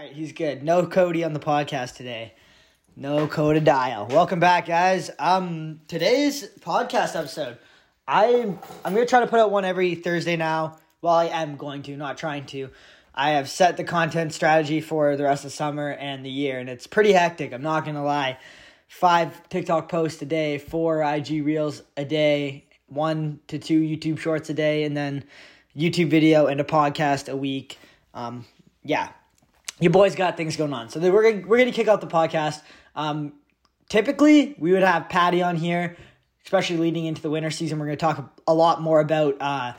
right, he's good. No Cody on the podcast today. No Cody dial. Welcome back, guys. Um, today's podcast episode. I'm I'm gonna try to put out one every Thursday now. Well, I am going to, not trying to. I have set the content strategy for the rest of summer and the year, and it's pretty hectic. I'm not gonna lie. Five TikTok posts a day, four IG reels a day, one to two YouTube shorts a day, and then YouTube video and a podcast a week. Um, yeah, your boys got things going on. So we're gonna, we're gonna kick off the podcast. Um, typically, we would have Patty on here, especially leading into the winter season. We're gonna talk a lot more about uh,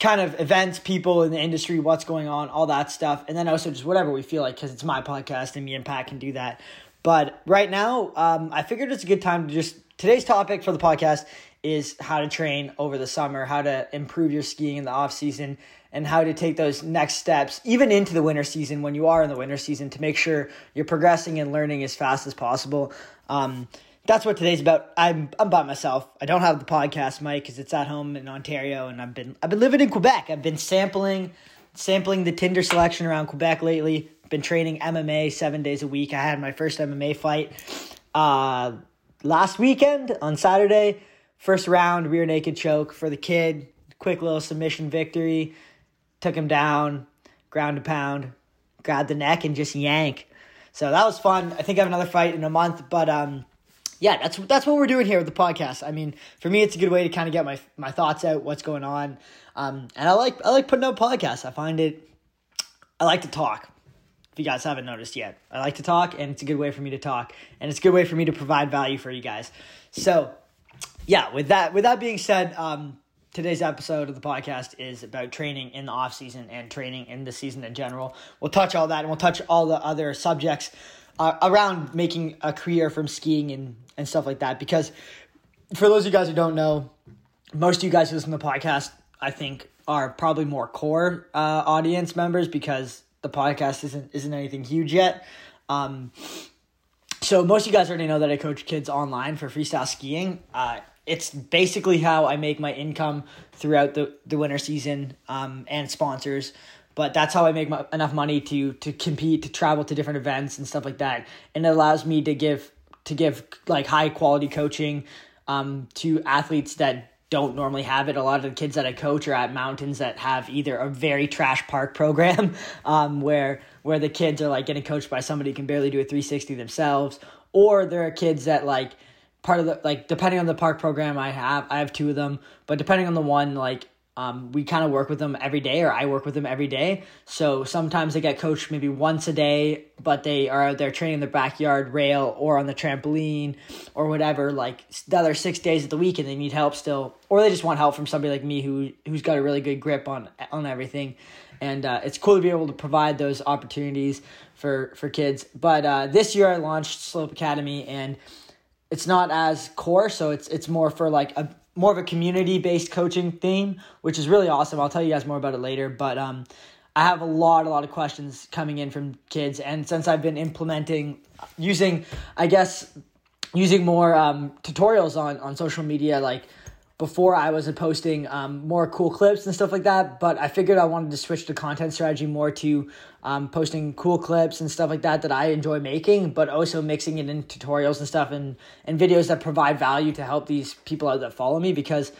kind of events, people in the industry, what's going on, all that stuff, and then also just whatever we feel like because it's my podcast and me and Pat can do that. But right now, um, I figured it's a good time to just today's topic for the podcast is how to train over the summer, how to improve your skiing in the off season, and how to take those next steps, even into the winter season when you are in the winter season, to make sure you're progressing and learning as fast as possible. Um, that's what today's about. I'm I'm by myself. I don't have the podcast mic because it's at home in Ontario, and I've been I've been living in Quebec. I've been sampling sampling the Tinder selection around Quebec lately. Been training MMA seven days a week. I had my first MMA fight uh, last weekend on Saturday. First round rear naked choke for the kid. Quick little submission victory. Took him down, ground to pound, grabbed the neck and just yank. So that was fun. I think I have another fight in a month, but um, yeah, that's that's what we're doing here with the podcast. I mean, for me, it's a good way to kind of get my my thoughts out, what's going on, um, and I like I like putting out podcasts. I find it, I like to talk. If you guys haven't noticed yet, I like to talk, and it's a good way for me to talk, and it's a good way for me to provide value for you guys. So, yeah, with that with that being said, um, today's episode of the podcast is about training in the off season and training in the season in general. We'll touch all that, and we'll touch all the other subjects uh, around making a career from skiing and and stuff like that. Because for those of you guys who don't know, most of you guys who listen to the podcast, I think, are probably more core uh, audience members because the podcast isn't isn't anything huge yet. Um, so most of you guys already know that I coach kids online for freestyle skiing. Uh, it's basically how I make my income throughout the, the winter season um, and sponsors. But that's how I make my, enough money to to compete, to travel to different events and stuff like that, and it allows me to give to give like high quality coaching um, to athletes that don't normally have it. A lot of the kids that I coach are at mountains that have either a very trash park program, um, where where the kids are like getting coached by somebody who can barely do a three sixty themselves, or there are kids that like part of the like depending on the park program I have, I have two of them, but depending on the one like um, we kind of work with them every day, or I work with them every day. So sometimes they get coached maybe once a day, but they are out there training in their backyard rail or on the trampoline or whatever, like the other six days of the week, and they need help still, or they just want help from somebody like me who who's got a really good grip on on everything. And uh, it's cool to be able to provide those opportunities for for kids. But uh, this year I launched Slope Academy, and it's not as core, so it's it's more for like a more of a community based coaching theme, which is really awesome. I'll tell you guys more about it later. But um, I have a lot, a lot of questions coming in from kids, and since I've been implementing, using, I guess, using more um, tutorials on on social media, like before I was posting um, more cool clips and stuff like that, but I figured I wanted to switch the content strategy more to um, posting cool clips and stuff like that that I enjoy making, but also mixing it in tutorials and stuff and, and videos that provide value to help these people out that follow me because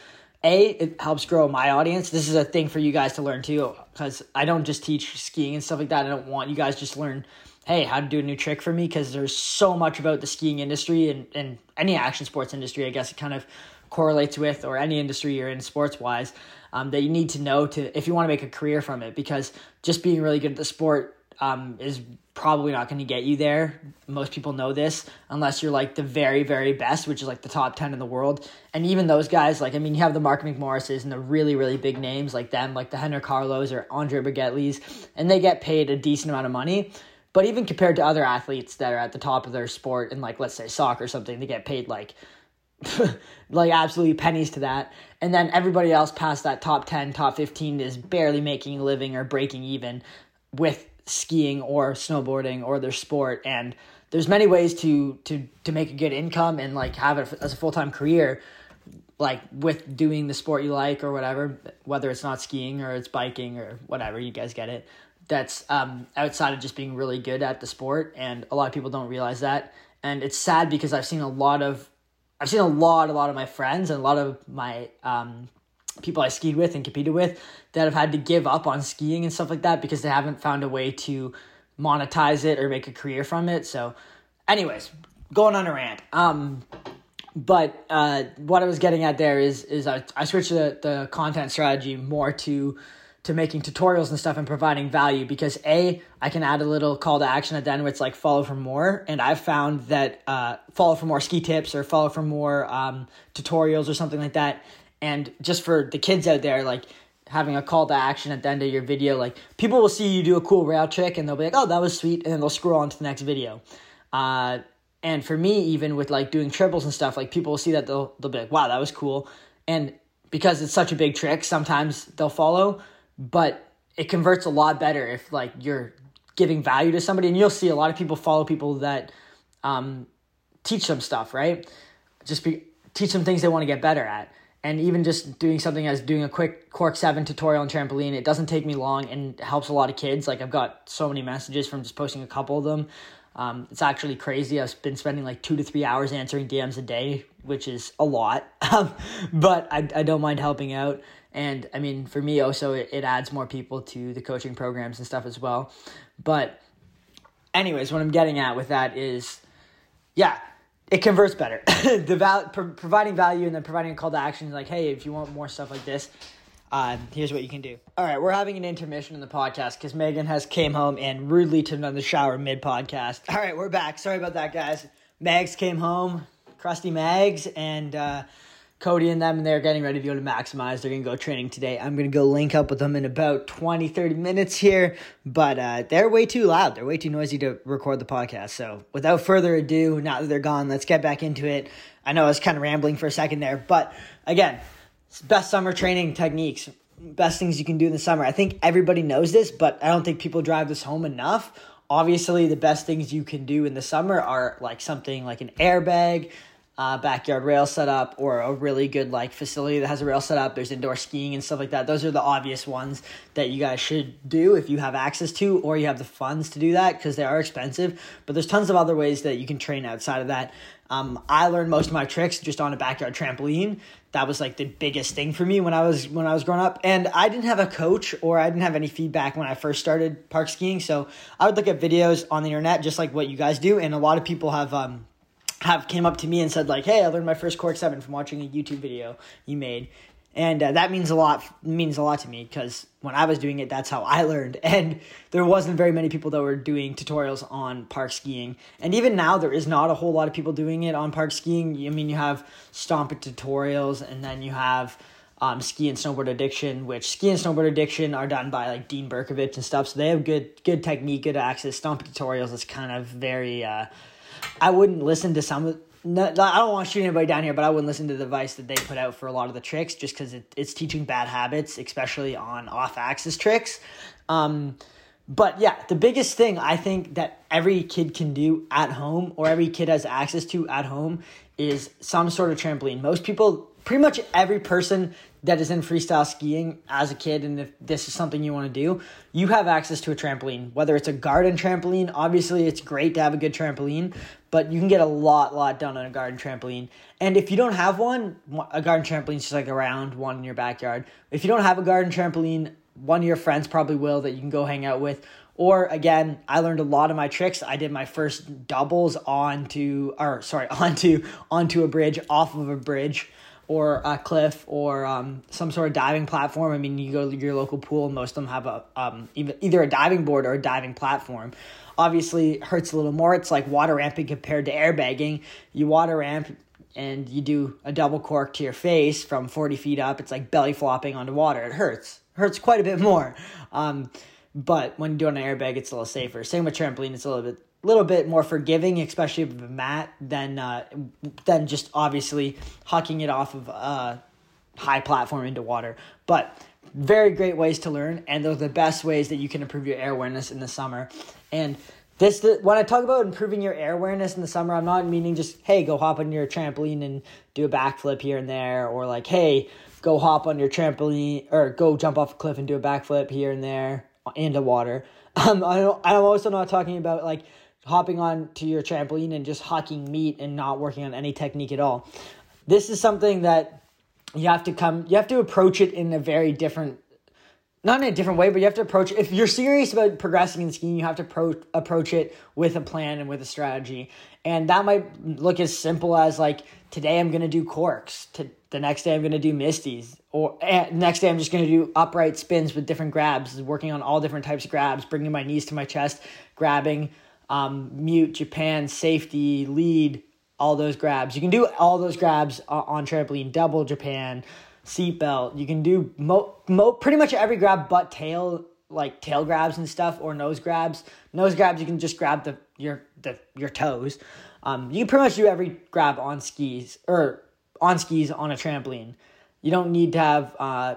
a it helps grow my audience. This is a thing for you guys to learn too because I don't just teach skiing and stuff like that. I don't want you guys just learn hey, how to do a new trick for me because there's so much about the skiing industry and, and any action sports industry, I guess it kind of correlates with or any industry you're in sports wise um, that you need to know to if you want to make a career from it because just being really good at the sport um, is probably not going to get you there. Most people know this unless you're like the very very best which is like the top 10 in the world. And even those guys like i mean you have the mark mcmorrises and the really really big names like them like the Henrik Harlauts or Andri Ragettlis, and they get paid a decent amount of money. But even compared to other athletes that are at the top of their sport in like let's say soccer or something they get paid like like absolutely pennies to that. And then everybody else past that top 10, top 15 is barely making a living or breaking even with skiing or snowboarding or their sport and there's many ways to to to make a good income and like have it as a full-time career like with doing the sport you like or whatever whether it's not skiing or it's biking or whatever you guys get it that's um, outside of just being really good at the sport, and a lot of people don't realize that. And it's sad because I've seen a lot of, I've seen a lot, a lot of my friends and a lot of my um, people I skied with and competed with that have had to give up on skiing and stuff like that because they haven't found a way to monetize it or make a career from it. So, anyways, going on a rant. Um, but uh, what I was getting at there is is I, I switched the, the content strategy more to to making tutorials and stuff and providing value because a I can add a little call to action at the end where it's like follow for more. And I've found that uh, follow for more ski tips or follow for more um, tutorials or something like that. And just for the kids out there like having a call to action at the end of your video like people will see you do a cool rail trick and they'll be like oh that was sweet. And then they'll scroll on to the next video. Uh, and for me even with like doing triples and stuff like people will see that they'll, they'll be like wow that was cool. And because it's such a big trick sometimes they'll follow but it converts a lot better if like you're giving value to somebody. And you'll see a lot of people follow people that um, teach them stuff right? Just be teach them things they want to get better at. And even just doing something as doing a quick cork 7 tutorial on trampoline it doesn't take me long and helps a lot of kids. Like i've got so many messages from just posting a couple of them. Um, it's actually crazy. I've been spending like two to three hours answering dms a day which is a lot. But I, I don't mind helping out and I mean, for me, also, it, it adds more people to the coaching programs and stuff as well. But, anyways, what I'm getting at with that is, yeah, it converts better. the val- pro- providing value and then providing a call to action, like, hey, if you want more stuff like this, uh, here's what you can do. All right, we're having an intermission in the podcast because Megan has came home and rudely turned on the shower mid podcast. All right, we're back. Sorry about that, guys. Mags came home, crusty Mags, and uh, Cody and them, and they're getting ready to go to Maximize. They're going to go training today. I'm going to go link up with them in about 20, 30 minutes here, but uh, they're way too loud. They're way too noisy to record the podcast. So without further ado, now that they're gone, let's get back into it. I know I was kind of rambling for a second there, but again, best summer training techniques, best things you can do in the summer. I think everybody knows this, but I don't think people drive this home enough. Obviously, the best things you can do in the summer are like something like an airbag, uh, backyard rail setup or a really good like facility that has a rail setup. There's indoor skiing and stuff like that. Those are the obvious ones that you guys should do if you have access to or you have the funds to do that because they are expensive. But there's tons of other ways that you can train outside of that. Um, I learned most of my tricks just on a backyard trampoline. That was like the biggest thing for me when I was when I was growing up. And I didn't have a coach or I didn't have any feedback when I first started park skiing. So I would look at videos on the internet just like what you guys do. And a lot of people have um, have came up to me and said like, "Hey, I learned my first cork seven from watching a YouTube video you made," and uh, that means a lot. Means a lot to me because when I was doing it, that's how I learned, and there wasn't very many people that were doing tutorials on park skiing, and even now there is not a whole lot of people doing it on park skiing. I mean, you have Stomp It tutorials, and then you have. Um, ski and snowboard addiction, which ski and snowboard addiction are done by like Dean Berkovich and stuff. So they have good good technique, good access. Stomp tutorials is kind of very uh, I wouldn't listen to some. No, I don't want to shoot anybody down here, but I wouldn't listen to the advice that they put out for a lot of the tricks, just because it, it's teaching bad habits, especially on off-axis tricks. Um, but yeah, the biggest thing I think that every kid can do at home, or every kid has access to at home, is some sort of trampoline. Most people, pretty much every person that is in freestyle skiing as a kid and if this is something you want to do, you have access to a trampoline. Whether it's a garden trampoline, obviously it's great to have a good trampoline, but you can get a lot, lot done on a garden trampoline. And if you don't have one, a garden trampoline is just like a round one in your backyard. If you don't have a garden trampoline, one of your friends probably will that you can go hang out with. Or again, I learned a lot of my tricks. I did my first doubles onto, or sorry, onto onto a bridge, off of a bridge or a cliff or um, some sort of diving platform. I mean, you go to your local pool, most of them have a um, either a diving board or a diving platform. Obviously, hurts a little more. It's like water ramping compared to airbagging. You water ramp and you do a double cork to your face from 40 feet up. It's like belly flopping onto water. It hurts. It hurts quite a bit more. Um, but when you do an airbag, it's a little safer. Same with trampoline, it's a little bit little bit more forgiving, especially with a mat, than uh, than just obviously hucking it off of a high platform into water. But very great ways to learn, and those are the best ways that you can improve your air awareness in the summer. And this, when I talk about improving your air awareness in the summer, I'm not meaning just hey, go hop on your trampoline and do a backflip here and there, or like hey, go hop on your trampoline or go jump off a cliff and do a backflip here and there into water. Um, I don't, I'm also not talking about like hopping on to your trampoline and just hucking meat and not working on any technique at all. This is something that you have to come, you have to approach it in a very different not in a different way, but you have to approach if you're serious about progressing in skiing, you have to pro- approach it with a plan and with a strategy. And that might look as simple as like today I'm going to do corks, to the next day I'm going to do misties, or eh, next day I'm just going to do upright spins with different grabs, working on all different types of grabs, bringing my knees to my chest, grabbing um, mute, Japan, safety, lead, all those grabs. You can do all those grabs on trampoline, double Japan, seatbelt. You can do mo, mo pretty much every grab but tail like tail grabs and stuff or nose grabs. Nose grabs you can just grab the your the your toes. Um, you can pretty much do every grab on skis or on skis on a trampoline. You don't need to have uh,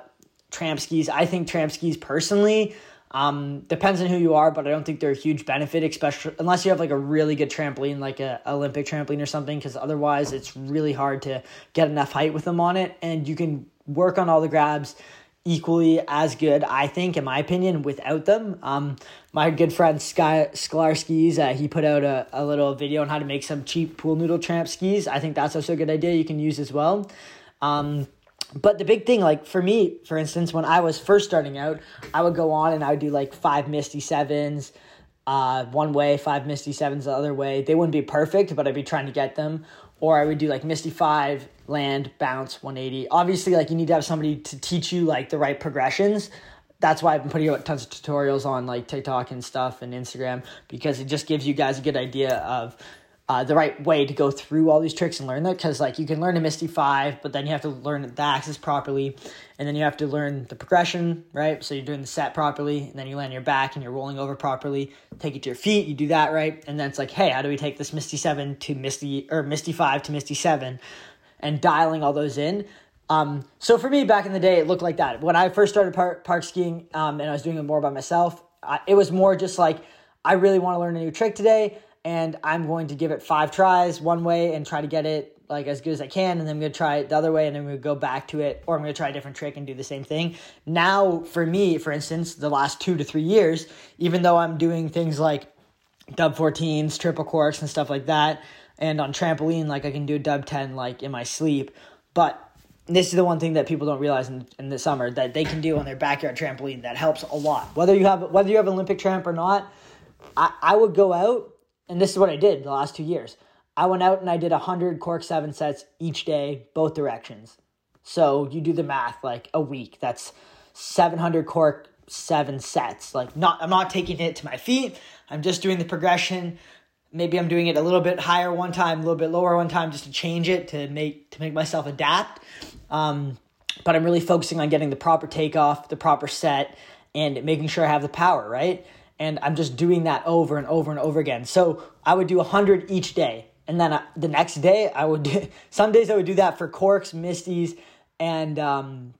tramp skis. I think tramp skis personally um, depends on who you are, but I don't think they're a huge benefit, especially unless you have like a really good trampoline, like a Olympic trampoline or something. Because otherwise, it's really hard to get enough height with them on it, and you can work on all the grabs equally as good, I think, in my opinion, without them. Um, my good friend Sky Sklarskis, uh, he put out a, a little video on how to make some cheap pool noodle tramp skis. I think that's also a good idea you can use as well. Um, but the big thing, like for me, for instance, when I was first starting out, I would go on and I would do like five Misty Sevens, uh, one way, five Misty Sevens the other way. They wouldn't be perfect, but I'd be trying to get them or I would do like Misty 5, land, bounce, 180. Obviously, like you need to have somebody to teach you like the right progressions. That's why I've been putting out tons of tutorials on like TikTok and stuff and Instagram because it just gives you guys a good idea of uh, the right way to go through all these tricks and learn that because like you can learn a misty five but then you have to learn the axis properly and then you have to learn the progression right? So you're doing the set properly and then you land your back and you're rolling over properly take it to your feet you do that right? And then it's like hey how do we take this misty seven to misty or misty five to misty seven and dialing all those in? Um, so for me back in the day it looked like that. When i first started park, park skiing um, and i was doing it more by myself I, it was more just like i really want to learn a new trick today and I'm going to give it five tries one way and try to get it like as good as I can, and then I'm gonna try it the other way, and then we go back to it, or I'm gonna try a different trick and do the same thing. Now, for me, for instance, the last two to three years, even though I'm doing things like dub 14s, triple corks, and stuff like that, and on trampoline, like I can do a dub 10 like in my sleep, but this is the one thing that people don't realize in, in the summer that they can do on their backyard trampoline that helps a lot. Whether you have whether you have Olympic tramp or not, I, I would go out and this is what I did the last two years. I went out and I did 100 cork seven sets each day, both directions. So you do the math, like a week, that's 700 cork seven sets. Like not, I'm not taking it to my feet. I'm just doing the progression. Maybe I'm doing it a little bit higher one time, a little bit lower one time, just to change it to make to make myself adapt. Um, but I'm really focusing on getting the proper takeoff, the proper set, and making sure I have the power, right? And I'm just doing that over and over and over again. So I would do 100 each day. And then uh, the next day, I would do, some days I would do that for corks, misties, and um,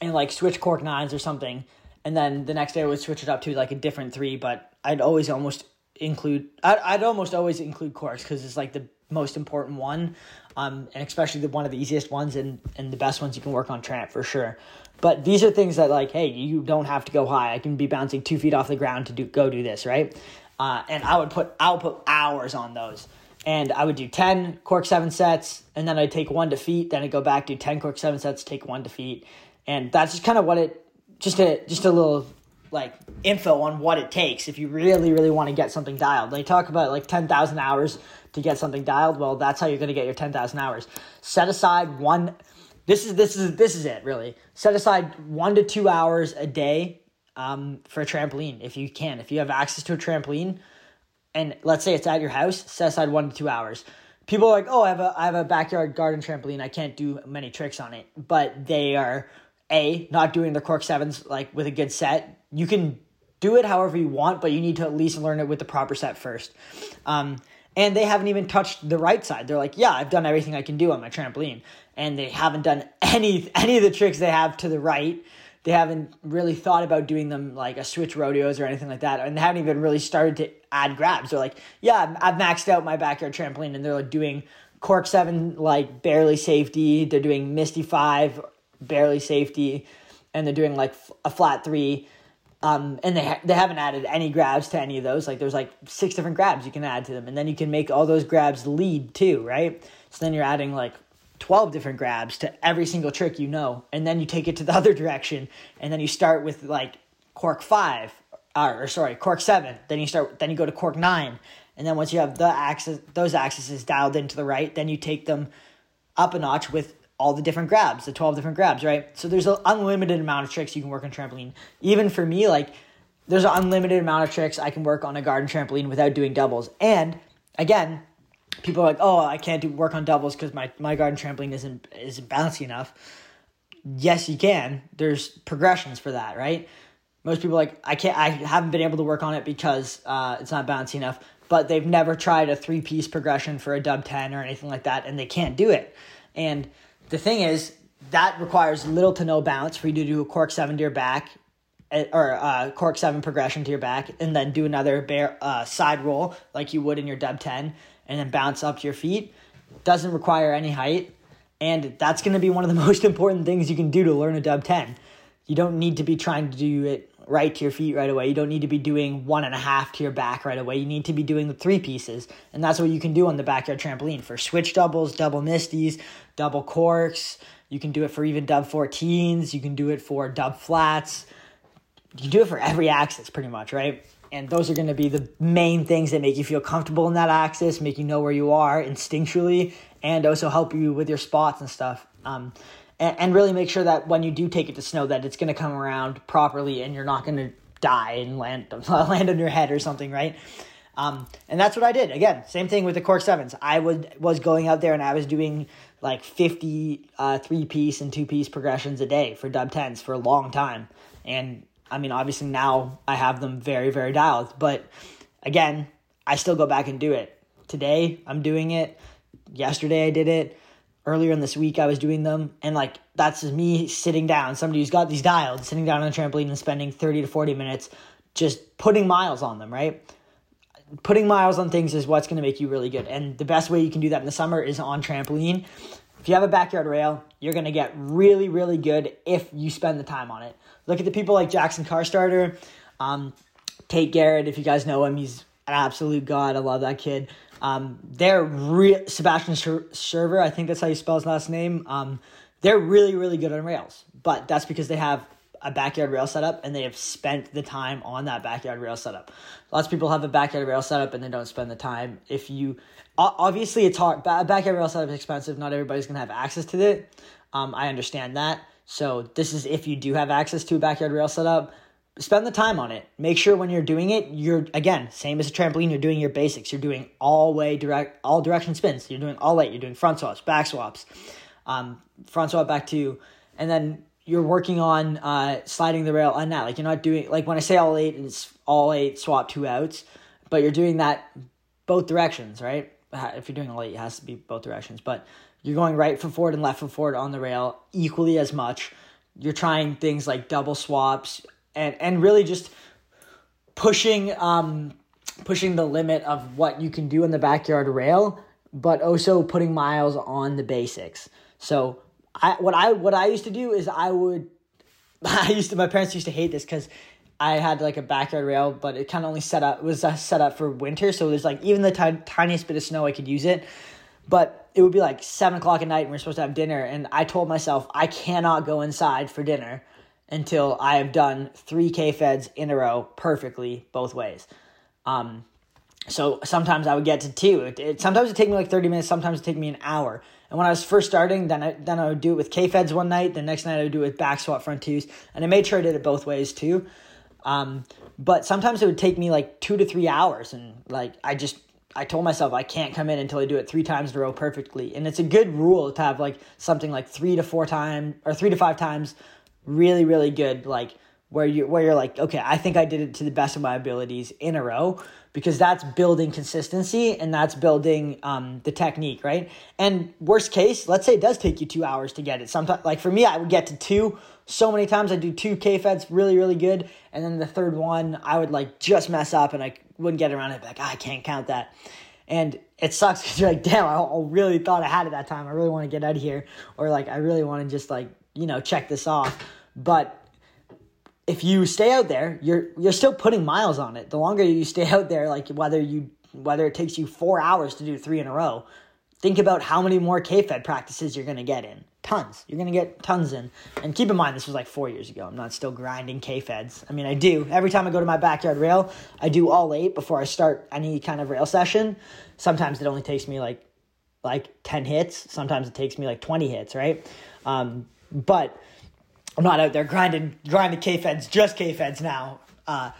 and like switch cork nines or something. And then the next day I would switch it up to like a different three, but I'd always almost include I'd, I'd almost always include corks because it's like the most important one, um, and especially the one of the easiest ones and and the best ones you can work on tramp for sure. But these are things that like, hey, you don't have to go high. I can be bouncing two feet off the ground to do go do this, right? Uh, and I would put I would put hours on those. And I would do 10 cork seven sets, and then I'd take one defeat, then I'd go back, do 10 cork seven sets, take one defeat. And that's just kind of what it just a just a little like info on what it takes if you really, really want to get something dialed. They talk about like 10,000 hours to get something dialed. Well, that's how you're going to get your 10,000 hours. Set aside one this is this is this is it really. Set aside one to two hours a day um, for a trampoline if you can. If you have access to a trampoline, and let's say it's at your house, set aside one to two hours. People are like, oh, I have a I have a backyard garden trampoline. I can't do many tricks on it, but they are a not doing the cork sevens like with a good set. You can do it however you want, but you need to at least learn it with the proper set first. Um, and they haven't even touched the right side. They're like, yeah, I've done everything I can do on my trampoline, and they haven't done any any of the tricks they have to the right. They haven't really thought about doing them like a switch rodeos or anything like that, and they haven't even really started to add grabs. They're like, yeah, I've maxed out my backyard trampoline, and they're like doing cork seven like barely safety. They're doing misty five barely safety, and they're doing like a flat three Um, and they ha- they haven't added any grabs to any of those. Like there's like six different grabs you can add to them, and then you can make all those grabs lead too, right? So then you're adding like 12 different grabs to every single trick you know and then you take it to the other direction and then you start with like cork 5 or, or sorry cork 7 then you start then you go to cork 9 and then once you have the axis those axes dialed into the right then you take them up a notch with all the different grabs the 12 different grabs right? So there's an unlimited amount of tricks you can work on trampoline. Even for me like there's an unlimited amount of tricks i can work on a garden trampoline without doing doubles. And again people are like, oh, I can't do work on doubles because my, my garden trampoline isn't isn't bouncy enough. Yes, you can. There's progressions for that, right? Most people like I can't. I haven't been able to work on it because uh, it's not bouncy enough. But they've never tried a three piece progression for a dub ten or anything like that, and they can't do it. And the thing is, that requires little to no bounce for you to do a cork seven to your back, eh, or uh, cork seven progression to your back, and then do another bear uh, side roll like you would in your dub ten, and then bounce up to your feet doesn't require any height. And that's going to be one of the most important things you can do to learn a dub 10. You don't need to be trying to do it right to your feet right away. You don't need to be doing one and a half to your back right away. You need to be doing the three pieces. And that's what you can do on the backyard trampoline for switch doubles, double misties, double corks. You can do it for even dub 14s. You can do it for dub flats. You can do it for every axis pretty much, right? And those are going to be the main things that make you feel comfortable in that axis, make you know where you are instinctually, and also help you with your spots and stuff. Um, and, and really make sure that when you do take it to snow, that it's going to come around properly, and you're not going to die and land land on your head or something, right? Um, and that's what I did. Again, same thing with the Cork Sevens. I would was going out there and I was doing like 50 uh, three piece and two piece progressions a day for dub tens for a long time, and I mean, obviously now I have them very, very dialed, but again, I still go back and do it. Today, I'm doing it. Yesterday, I did it. Earlier in this week, I was doing them. And like, that's me sitting down, somebody who's got these dialed, sitting down on a trampoline and spending 30 to 40 minutes just putting miles on them, right? Putting miles on things is what's going to make you really good. And the best way you can do that in the summer is on trampoline. If you have a backyard rail, you're going to get really, really good if you spend the time on it. Look at the people like Jackson Carstarter, um, Tate Garrett. If you guys know him, he's an absolute god. I love that kid. Um, they're re- Sebastian Scherver. I think that's how you spell his last name. Um, they're really, really good on rails, but that's because they have a backyard rail setup and they have spent the time on that backyard rail setup. Lots of people have a backyard rail setup and they don't spend the time. If you obviously it's hard, backyard rail setup is expensive. Not everybody's gonna have access to it. Um, I understand that. So this is if you do have access to a backyard rail setup, spend the time on it. Make sure when you're doing it, you're again same as a trampoline. You're doing your basics. You're doing all way direct, all direction spins. You're doing all eight. You're doing front swaps, back swaps, um, front swap back two, and then you're working on uh, sliding the rail on that. Like you're not doing like when I say all eight, it's all eight swap two outs, but you're doing that both directions, right? If you're doing all eight, it has to be both directions, but you're going right foot forward and left foot forward on the rail equally as much. You're trying things like double swaps and and really just pushing um pushing the limit of what you can do in the backyard rail, but also putting miles on the basics. So I what I what I used to do is I would I used to my parents used to hate this because I had like a backyard rail, but it kind of only set up was uh, set up for winter, so there's like even the t- tiniest bit of snow I could use it. But it would be like seven o'clock at night and we're supposed to have dinner. And I told myself I cannot go inside for dinner until I have done three K feds in a row perfectly both ways. Um, so sometimes I would get to two. It, it, sometimes it take me like 30 minutes, sometimes it take me an hour. And when I was first starting, then I, then I would do it with K feds one night, the next night I would do it with back swap front twos. And I made sure I did it both ways too. Um, but sometimes it would take me like two to three hours. And like I just I told myself I can't come in until I do it three times in a row perfectly. And it's a good rule to have like something like three to four times or three to five times really, really good, like where you where you're like, okay, I think I did it to the best of my abilities in a row because that's building consistency and that's building um, the technique, right? And worst case, let's say it does take you two hours to get it. Sometimes, like for me, I would get to two so many times. I do two K feds really, really good, and then the third one I would like just mess up and I wouldn't get around it. Like ah, I can't count that, and it sucks because you're like, damn, I, I really thought I had it that time. I really want to get out of here, or like I really want to just like you know check this off. But if you stay out there, you're you're still putting miles on it. The longer you stay out there, like whether you whether it takes you four hours to do three in a row, think about how many more K-Fed practices you're gonna get in. Tons. You're gonna get tons in. And keep in mind this was like four years ago. I'm not still grinding K-Feds. I mean I do. Every time I go to my backyard rail, I do all eight before I start any kind of rail session. Sometimes it only takes me like like 10 hits. Sometimes it takes me like 20 hits, right? Um, but I'm not out there grinding grinding K feds, just K feds now. Uh,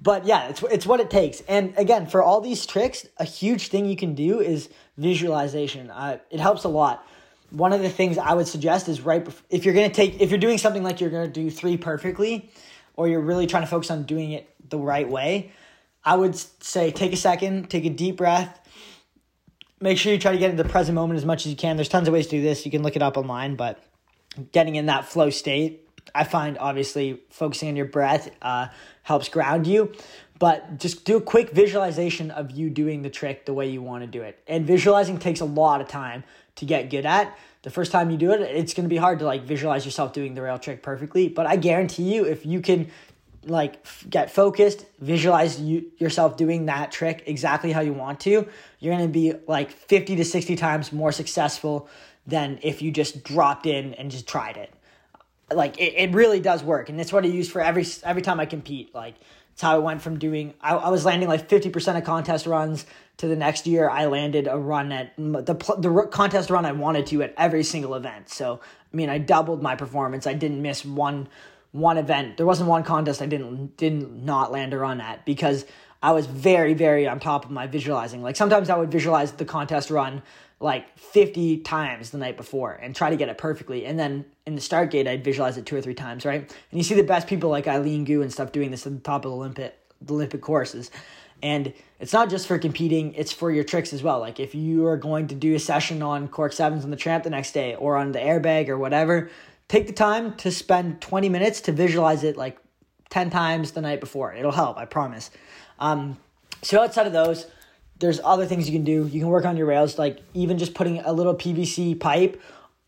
but yeah, it's it's what it takes. And again, for all these tricks, a huge thing you can do is visualization. Uh, it helps a lot. One of the things I would suggest is right before, if you're gonna take if you're doing something like you're gonna do three perfectly, or you're really trying to focus on doing it the right way. I would say take a second, take a deep breath. Make sure you try to get into the present moment as much as you can. There's tons of ways to do this. You can look it up online, but getting in that flow state I find obviously focusing on your breath uh, helps ground you, but just do a quick visualization of you doing the trick the way you want to do it. And visualizing takes a lot of time to get good at. The first time you do it, it's going to be hard to like visualize yourself doing the rail trick perfectly, but I guarantee you if you can like f- get focused, visualize you yourself doing that trick exactly how you want to, you're going to be like 50 to 60 times more successful than if you just dropped in and just tried it like it, it really does work and it's what i use for every every time i compete. Like it's how i went from doing i, I was landing like 50% of contest runs to the next year i landed a run at the, the contest run i wanted to at every single event. So i mean i doubled my performance. I didn't miss one one event. There wasn't one contest i didn't didn't not land a run at because i was very very on top of my visualizing. Like sometimes i would visualize the contest run like 50 times the night before and try to get it perfectly. And then in the start gate, I'd visualize it two or three times, right? And you see the best people like Eileen Gu and stuff doing this at the top of the Olympic, the Olympic courses. And it's not just for competing, it's for your tricks as well. Like if you are going to do a session on cork sevens on the tramp the next day or on the airbag or whatever, take the time to spend 20 minutes to visualize it like 10 times the night before. It'll help, I promise. Um, so outside of those, there's other things you can do. You can work on your rails, like even just putting a little PVC pipe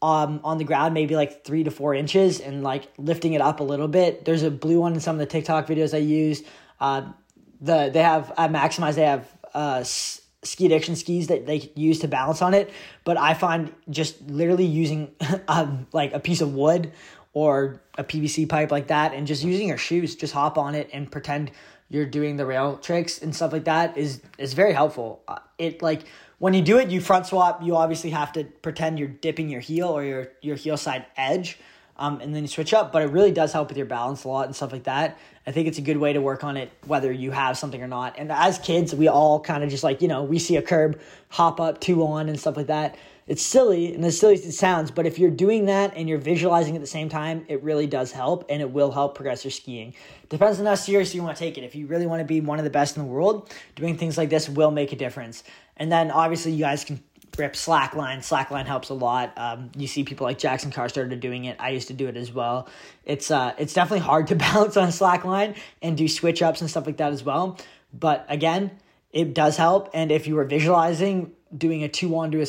um, on the ground, maybe like three to four inches, and like lifting it up a little bit. There's a blue one in some of the TikTok videos I use. Uh, the they have at Maximize they have uh, ski addiction skis that they use to balance on it, but I find just literally using um, like a piece of wood or a PVC pipe like that, and just using your shoes, just hop on it and pretend you're doing the rail tricks and stuff like that is is very helpful. Uh, it like when you do it, you front swap. You obviously have to pretend you're dipping your heel or your your heel side edge, um, and then you switch up. But it really does help with your balance a lot and stuff like that. I think it's a good way to work on it, whether you have something or not. And as kids, we all kind of just like you know we see a curb, hop up two on and stuff like that it's silly and as silly as it sounds, but if you're doing that and you're visualizing at the same time, it really does help and it will help progress your skiing. Depends on how serious you want to take it. If you really want to be one of the best in the world, doing things like this will make a difference. And then obviously you guys can rip slackline. Slackline helps a lot. Um, you see people like Jackson Carr started doing it. I used to do it as well. It's uh, it's definitely hard to balance on slackline and do switch ups and stuff like that as well. But again, it does help. And if you were visualizing doing a two on to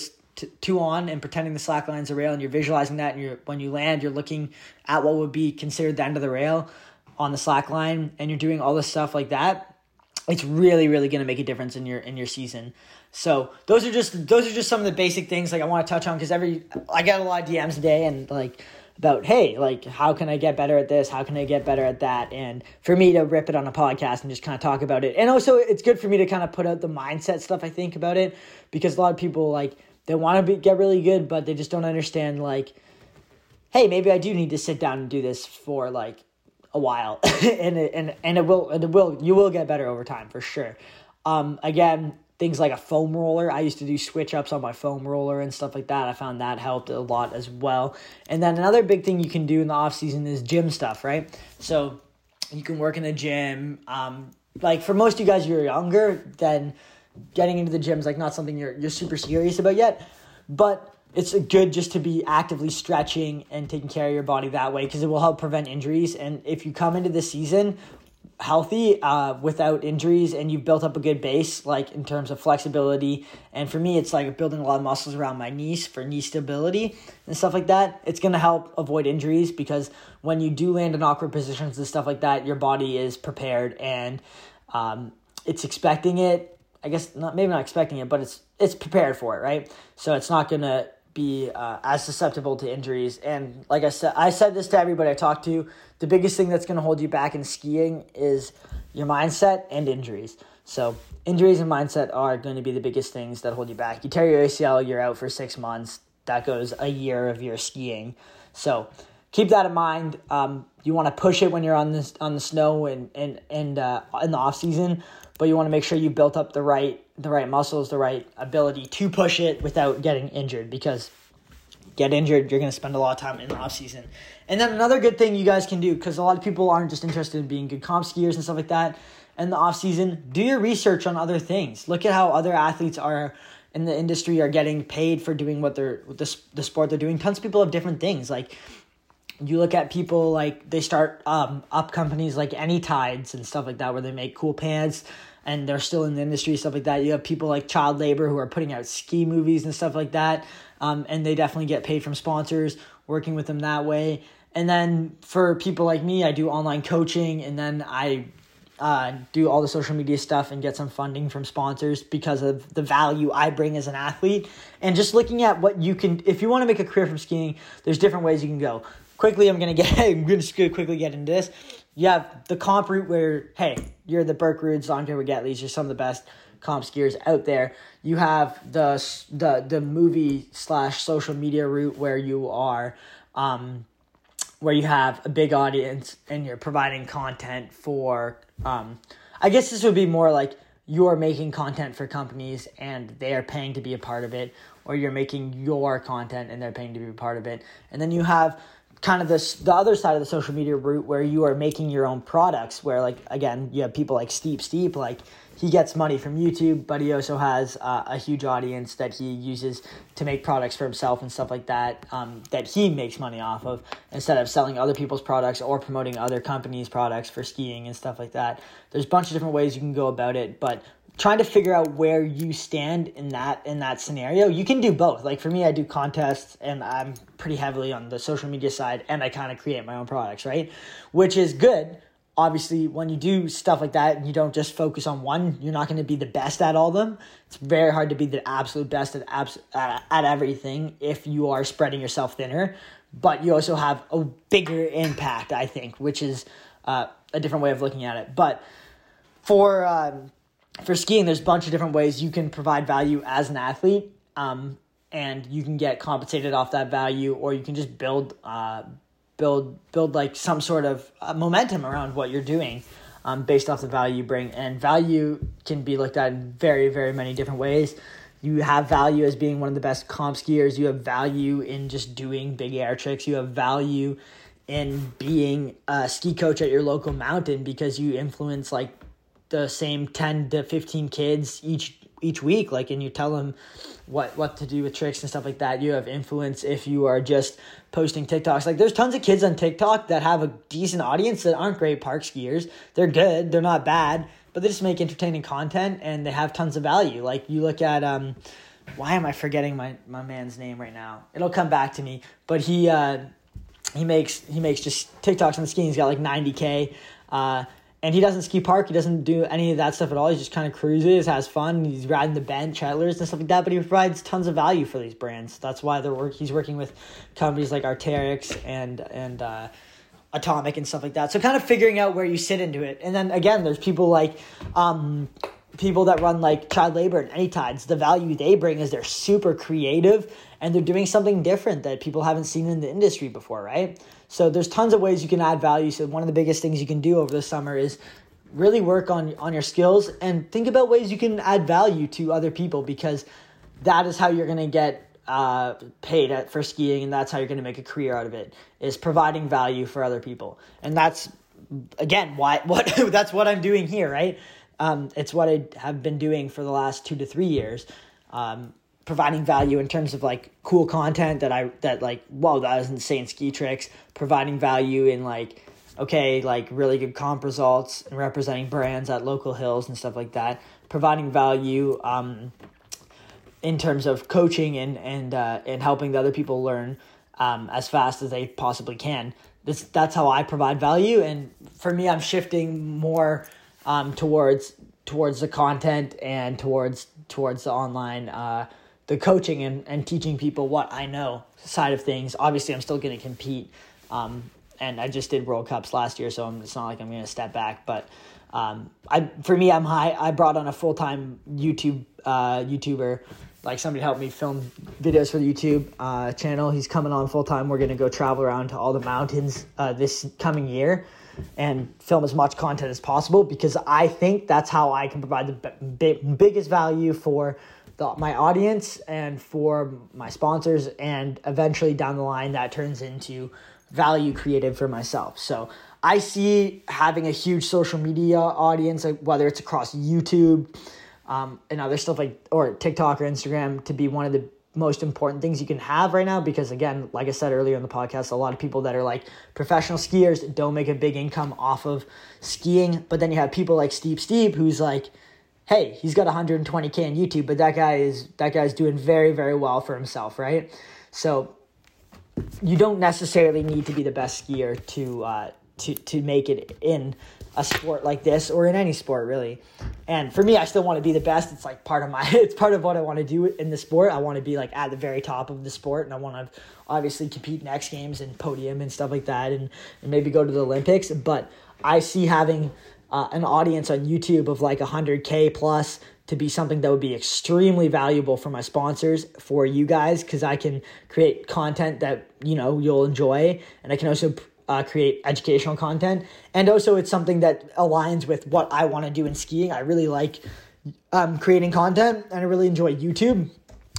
two on and pretending the slack line's a rail and you're visualizing that and you're when you land you're looking at what would be considered the end of the rail on the slack line and you're doing all this stuff like that it's really really going to make a difference in your in your season. So those are just those are just some of the basic things like i want to touch on because every i got a lot of dms today and like about hey like how can i get better at this? How can i get better at that? And for me to rip it on a podcast and just kind of talk about it. And also it's good for me to kind of put out the mindset stuff i think about it because a lot of people like they want to be, get really good, but they just don't understand like, hey, maybe I do need to sit down and do this for like a while, and it, and and it will and it will you will get better over time for sure. Um, again, things like a foam roller. I used to do switch ups on my foam roller and stuff like that. I found that helped a lot as well. And then another big thing you can do in the off season is gym stuff, right? So you can work in the gym. Um, like for most of you guys, you're younger, then getting into the gym is like not something you're you're super serious about yet, but it's good just to be actively stretching and taking care of your body that way because it will help prevent injuries. And if you come into the season healthy uh, without injuries and you've built up a good base like in terms of flexibility and for me it's like building a lot of muscles around my knees for knee stability and stuff like that it's going to help avoid injuries because when you do land in awkward positions and stuff like that your body is prepared and um, it's expecting it i guess not maybe not expecting it but it's it's prepared for it right so it's not to be uh, as susceptible to injuries. And like I said, I said this to everybody I talked to. The biggest thing that's going to hold you back in skiing is your mindset and injuries. So injuries and mindset are going to be the biggest things that hold you back. You tear your ACL, you're out for six months. That goes a year of your skiing. So keep that in mind. Um, you want to push it when you're on this on the snow and and and uh, in the off season, but you want to make sure you built up the right the right muscles, the right ability to push it without getting injured because get injured, you're going to spend a lot of time in the off season. And then another good thing you guys can do because a lot of people aren't just interested in being good comp skiers and stuff like that. In the off season, do your research on other things. Look at how other athletes are in the industry are getting paid for doing what they're the the sport they're doing. Tons of people have different things like you look at people like they start um, up companies like Any Tides and stuff like that where they make cool pants and they're still in the industry stuff like that. You have people like child labor who are putting out ski movies and stuff like that um, and they definitely get paid from sponsors working with them that way. And then for people like me i do online coaching and then i uh, do all the social media stuff and get some funding from sponsors because of the value I bring as an athlete. And just looking at what you can, if you want to make a career from skiing, there's different ways you can go quickly i'm gonna get i'm gonna quickly get into this. You have the comp route where hey you're the Birk Ruuds Andri Ragettlis, you're some of the best comp skiers out there. You have the the the movie slash social media route where you are um where you have a big audience and you're providing content for um i guess this would be more like you're making content for companies and they are paying to be a part of it or you're making your content and they're paying to be a part of it. And then you have kind of this the other side of the social media route where you are making your own products where like again you have people like steep steep like he gets money from youtube but he also has uh, a huge audience that he uses to make products for himself and stuff like that um, that he makes money off of instead of selling other people's products or promoting other companies products for skiing and stuff like that. There's a bunch of different ways you can go about it but trying to figure out where you stand in that in that scenario you can do both. Like for me i do contests and i'm pretty heavily on the social media side and i kind of create my own products right? Which is good. Obviously when you do stuff like that and you don't just focus on one. You're not going to be the best at all of them. It's very hard to be the absolute best at, abs- at, at everything if you are spreading yourself thinner. But you also have a bigger impact i think which is uh, a different way of looking at it. But for um, for skiing, there's a bunch of different ways you can provide value as an athlete, um, and you can get compensated off that value, or you can just build, uh, build, build like some sort of uh, momentum around what you're doing, um, based off the value you bring. And value can be looked at in very, very many different ways. You have value as being one of the best comp skiers. You have value in just doing big air tricks. You have value in being a ski coach at your local mountain because you influence like the same 10 to 15 kids each each week like and you tell them what what to do with tricks and stuff like that. You have influence if you are just posting tiktoks. Like there's tons of kids on tiktok that have a decent audience that aren't great park skiers. They're good they're not bad but they just make entertaining content and they have tons of value. Like you look at um why am i forgetting my my man's name right now? It'll come back to me. But he uh he makes he makes just tiktoks on the skiing he's got like 90k uh and he doesn't ski park. He doesn't do any of that stuff at all. He just kind of cruises, has fun. He's riding the bench, Chetlers and stuff like that. But he provides tons of value for these brands. That's why they're work. He's working with companies like Arc'teryx and and uh, Atomic and stuff like that. So kind of figuring out where you sit into it. And then again, there's people like um, people that run like child labor and any tides, the value they bring is they're super creative and they're doing something different that people haven't seen in the industry before, right? So there's tons of ways you can add value. So one of the biggest things you can do over the summer is really work on on your skills and think about ways you can add value to other people because that is how you're going to get uh, paid at, for skiing and that's how you're going to make a career out of it is providing value for other people and that's again why what that's what i'm doing here right um, it's what i have been doing for the last two to three years um, providing value in terms of like cool content that I that like whoa that was insane ski tricks providing value in like okay, like really good comp results and representing brands at local hills and stuff like that, providing value um, in terms of coaching and and uh, and helping the other people learn um, as fast as they possibly can. This that's how I provide value, and for me, I'm shifting more um, towards towards the content and towards towards the online uh, the coaching and, and teaching people what I know side of things. Obviously, I'm still going to compete, um, and I just did World Cups last year, so I'm, it's not like I'm going to step back. But um, I for me, I'm high. I brought on a full time YouTube uh, YouTuber, like somebody helped me film videos for the YouTube uh, channel. He's coming on full time. We're going to go travel around to all the mountains uh, this coming year and film as much content as possible because I think that's how I can provide the b- biggest value for the, my audience and for my sponsors, and eventually down the line that turns into value created for myself. So I see having a huge social media audience, like whether it's across YouTube um, and other stuff like or TikTok or Instagram, to be one of the most important things you can have right now because again like i said earlier in the podcast a lot of people that are like professional skiers don't make a big income off of skiing but then you have people like steve steve who's like hey, he's got 120k on YouTube, but that guy is that guy's doing very very well for himself, right? So you don't necessarily need to be the best skier to uh, to to make it in a sport like this or in any sport really. And for me, I still want to be the best. It's like part of my it's part of what I want to do in the sport. I want to be like at the very top of the sport and I want to obviously compete in X Games and podium and stuff like that and, and maybe go to the Olympics, but I see having uh, an audience on YouTube of like 100K plus to be something that would be extremely valuable for my sponsors, for you guys, because I can create content that, you know, you'll enjoy. And I can also uh, create educational content. And also, it's something that aligns with what I want to do in skiing. I really like um, creating content and I really enjoy YouTube.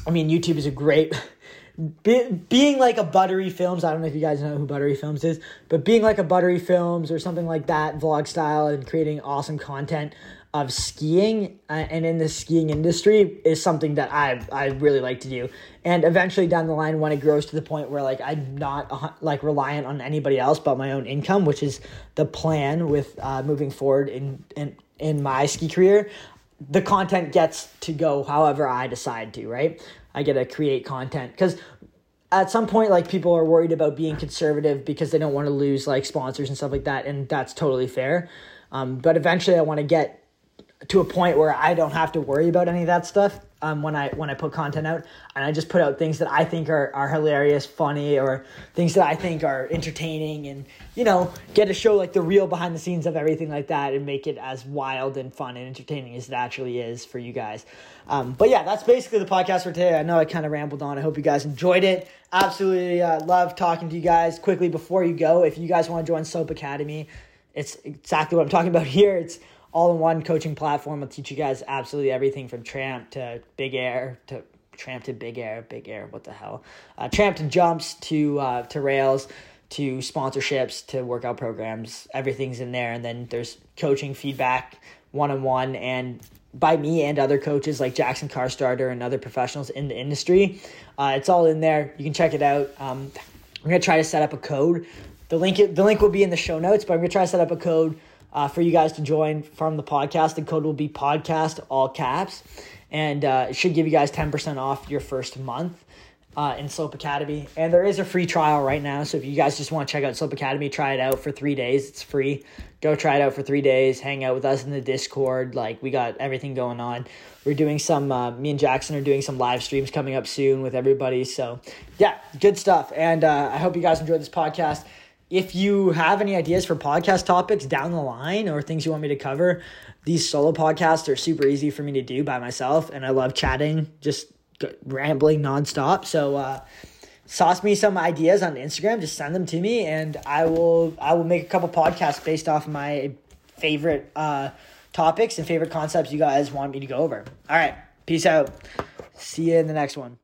I mean, YouTube is a great be, being like a Buttery Films, I don't know if you guys know who Buttery Films is, but being like a Buttery Films or something like that, vlog style, and creating awesome content of skiing uh, and in the skiing industry is something that I I really like to do. And eventually down the line, when it grows to the point where like I'm not like reliant on anybody else but my own income, which is the plan with uh, moving forward in in in my ski career, the content gets to go however I decide to, right? I get to create content because at some point like people are worried about being conservative because they don't want to lose like sponsors and stuff like that and that's totally fair um, but eventually i want to get to a point where I don't have to worry about any of that stuff um, when I when I put content out, and I just put out things that I think are, are hilarious, funny, or things that I think are entertaining, and you know, get to show like the real behind the scenes of everything like that, and make it as wild and fun and entertaining as it actually is for you guys. Um, but yeah, that's basically the podcast for today. I know I kind of rambled on. I hope you guys enjoyed it. Absolutely uh, love talking to you guys. Quickly before you go, if you guys want to join Slope Academy, it's exactly what I'm talking about here. It's all in one coaching platform. I'll teach you guys absolutely everything from tramp to big air to tramp to big air, big air, what the hell? Uh, tramp to jumps to uh, to rails to sponsorships to workout programs. Everything's in there, and then there's coaching feedback one on one and by me and other coaches like Jackson Carstarter and other professionals in the industry. Uh, it's all in there. You can check it out. Um, I'm gonna try to set up a code. The link the link will be in the show notes, but I'm gonna try to set up a code uh, for you guys to join from the podcast. The code will be podcast, all caps, and uh, it should give you guys 10% off your first month. Uh, in Slope Academy. And there is a free trial right now. So if you guys just want to check out Slope Academy, try it out for three days. It's free. Go try it out for three days. Hang out with us in the Discord. Like, we got everything going on. We're doing some, uh, me and Jackson are doing some live streams coming up soon with everybody. So, yeah, good stuff. And uh, I hope you guys enjoyed this podcast if you have any ideas for podcast topics down the line or things you want me to cover, these solo podcasts are super easy for me to do by myself. And I love chatting, just rambling nonstop. So, uh, sauce me some ideas on Instagram. Just send them to me, and I will I will make a couple podcasts based off my favorite uh, topics and favorite concepts you guys want me to go over. All right, peace out. See you in the next one.